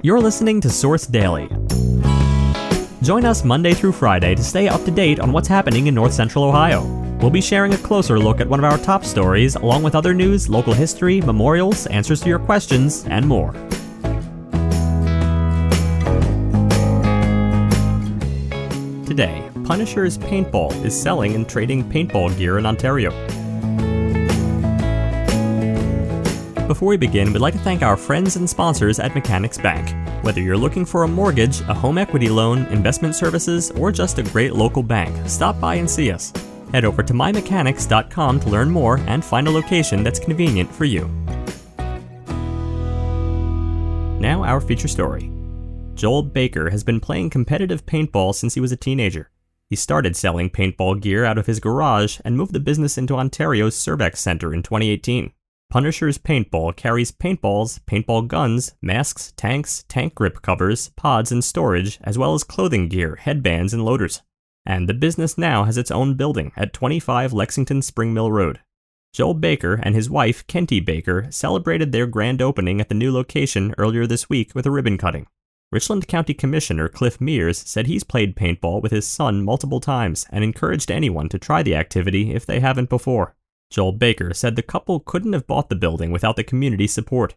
You're listening to Source Daily. Join us Monday through Friday to stay up to date on what's happening in North Central Ohio. We'll be sharing a closer look at one of our top stories, along with other news, local history, memorials, answers to your questions, and more. Today, Punisher's Paintball is selling and trading paintball gear in Ontario. Before we begin, we'd like to thank our friends and sponsors at Mechanics Bank. Whether you're looking for a mortgage, a home equity loan, investment services, or just a great local bank, stop by and see us. Head over to mymechanics.com to learn more and find a location that's convenient for you. Now, our feature story. Joel Baker has been playing competitive paintball since he was a teenager. He started selling paintball gear out of his garage and moved the business into Ontario's Servex Centre in 2018. Punisher's Paintball carries paintballs, paintball guns, masks, tanks, tank grip covers, pods, and storage, as well as clothing gear, headbands, and loaders. And the business now has its own building at 25 Lexington Spring Mill Road. Joel Baker and his wife, Kenty Baker, celebrated their grand opening at the new location earlier this week with a ribbon cutting. Richland County Commissioner Cliff Mears said he's played paintball with his son multiple times and encouraged anyone to try the activity if they haven't before. Joel Baker said the couple couldn't have bought the building without the community support.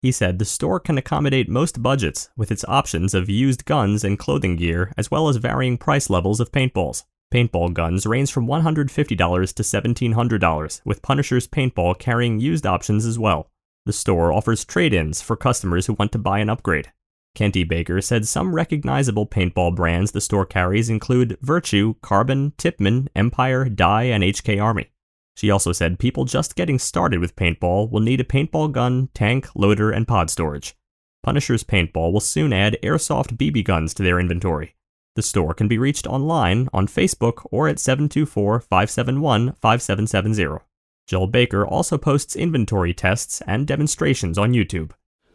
He said the store can accommodate most budgets with its options of used guns and clothing gear, as well as varying price levels of paintballs. Paintball guns range from $150 to $1,700, with Punisher's Paintball carrying used options as well. The store offers trade ins for customers who want to buy an upgrade. Kenty Baker said some recognizable paintball brands the store carries include Virtue, Carbon, Tippmann, Empire, Dye, and HK Army. She also said people just getting started with paintball will need a paintball gun, tank, loader, and pod storage. Punisher's Paintball will soon add airsoft BB guns to their inventory. The store can be reached online, on Facebook, or at 724 571 5770. Joel Baker also posts inventory tests and demonstrations on YouTube.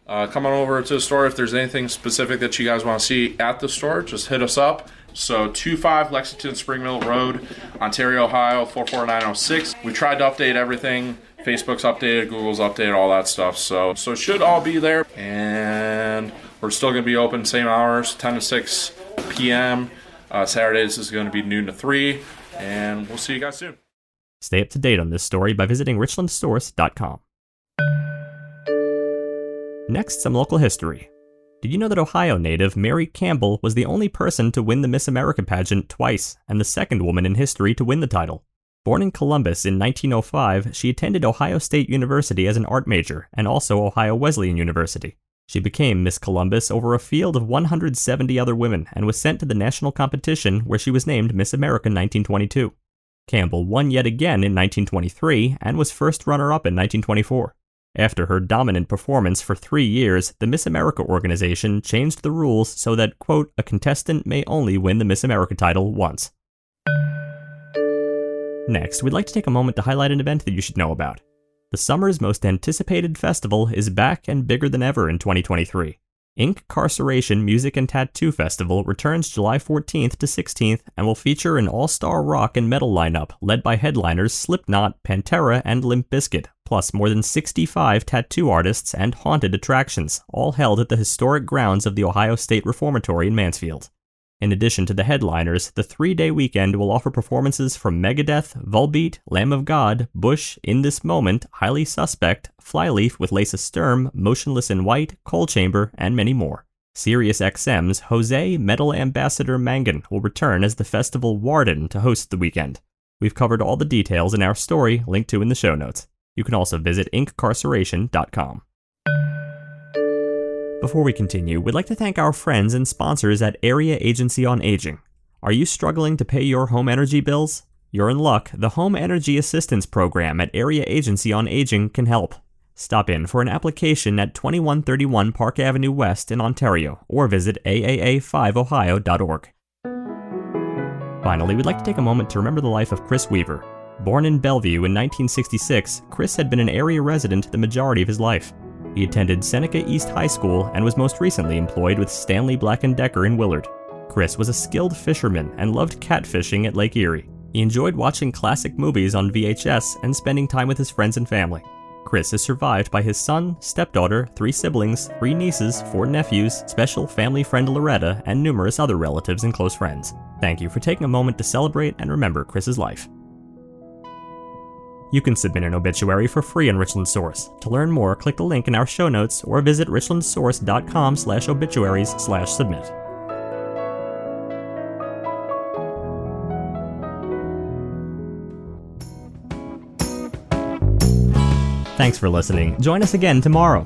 Uh, come on over to the store if there's anything specific that you guys want to see at the store. Just hit us up. So 25 Lexington Spring Mill Road, Ontario, Ohio 44906. We tried to update everything. Facebook's updated, Google's updated, all that stuff. So so it should all be there. And we're still to be open same hours, 10 to 6 p.m. Uh, Saturdays is to be noon to 3. And we'll see you guys soon. Stay up to date on this story by visiting richlandsource.com. Next, some local history. Did you know that Ohio native Mary Campbell was the only person to win the Miss America pageant twice, and the second woman in history to win the title? Born in Columbus in 1905, she attended Ohio State University as an art major and also Ohio Wesleyan University. She became Miss Columbus over a field of 170 other women and was sent to the national competition where she was named Miss America 1922. Campbell won yet again in 1923 and was first runner up in 1924. After her dominant performance for three years, the Miss America organization changed the rules so that, quote, a contestant may only win the Miss America title once. Next, we'd like to take a moment to highlight an event that you should know about. The summer's most anticipated festival is back and bigger than ever in 2023. Inkcarceration Music and Tattoo Festival returns July 14th to 16th and will feature an all-star rock and metal lineup led by headliners Slipknot, Pantera, and Limp Bizkit, plus more than 65 tattoo artists and haunted attractions, all held at the historic grounds of the Ohio State Reformatory in Mansfield. In addition to the headliners, the three day weekend will offer performances from Megadeth, Volbeat, Lamb of God, Bush, In This Moment, Highly Suspect, Flyleaf with Lacey Sturm, Motionless in White, Coal Chamber, and many more. SiriusXM's Jose Metal Ambassador Mangin will return as the festival warden to host the weekend. We've covered all the details in our story, linked to in the show notes. You can also visit inkcarceration.com. Before we continue, we'd like to thank our friends and sponsors at Area Agency on Aging. Are you struggling to pay your home energy bills? You're in luck. The Home Energy Assistance Program at Area Agency on Aging can help. Stop in for an application at 2131 Park Avenue West in Ontario or visit aaa5ohio.org. Finally, we'd like to take a moment to remember the life of Chris Weaver. Born in Bellevue in 1966, Chris had been an area resident the majority of his life. He attended Seneca East High School and was most recently employed with Stanley Black & Decker in Willard. Chris was a skilled fisherman and loved catfishing at Lake Erie. He enjoyed watching classic movies on VHS and spending time with his friends and family. Chris is survived by his son, stepdaughter, three siblings, three nieces, four nephews, special family friend Loretta, and numerous other relatives and close friends. Thank you for taking a moment to celebrate and remember Chris's life. You can submit an obituary for free on Richland Source. To learn more, click the link in our show notes or visit richlandsource.com slash obituaries slash submit. Thanks for listening. Join us again tomorrow.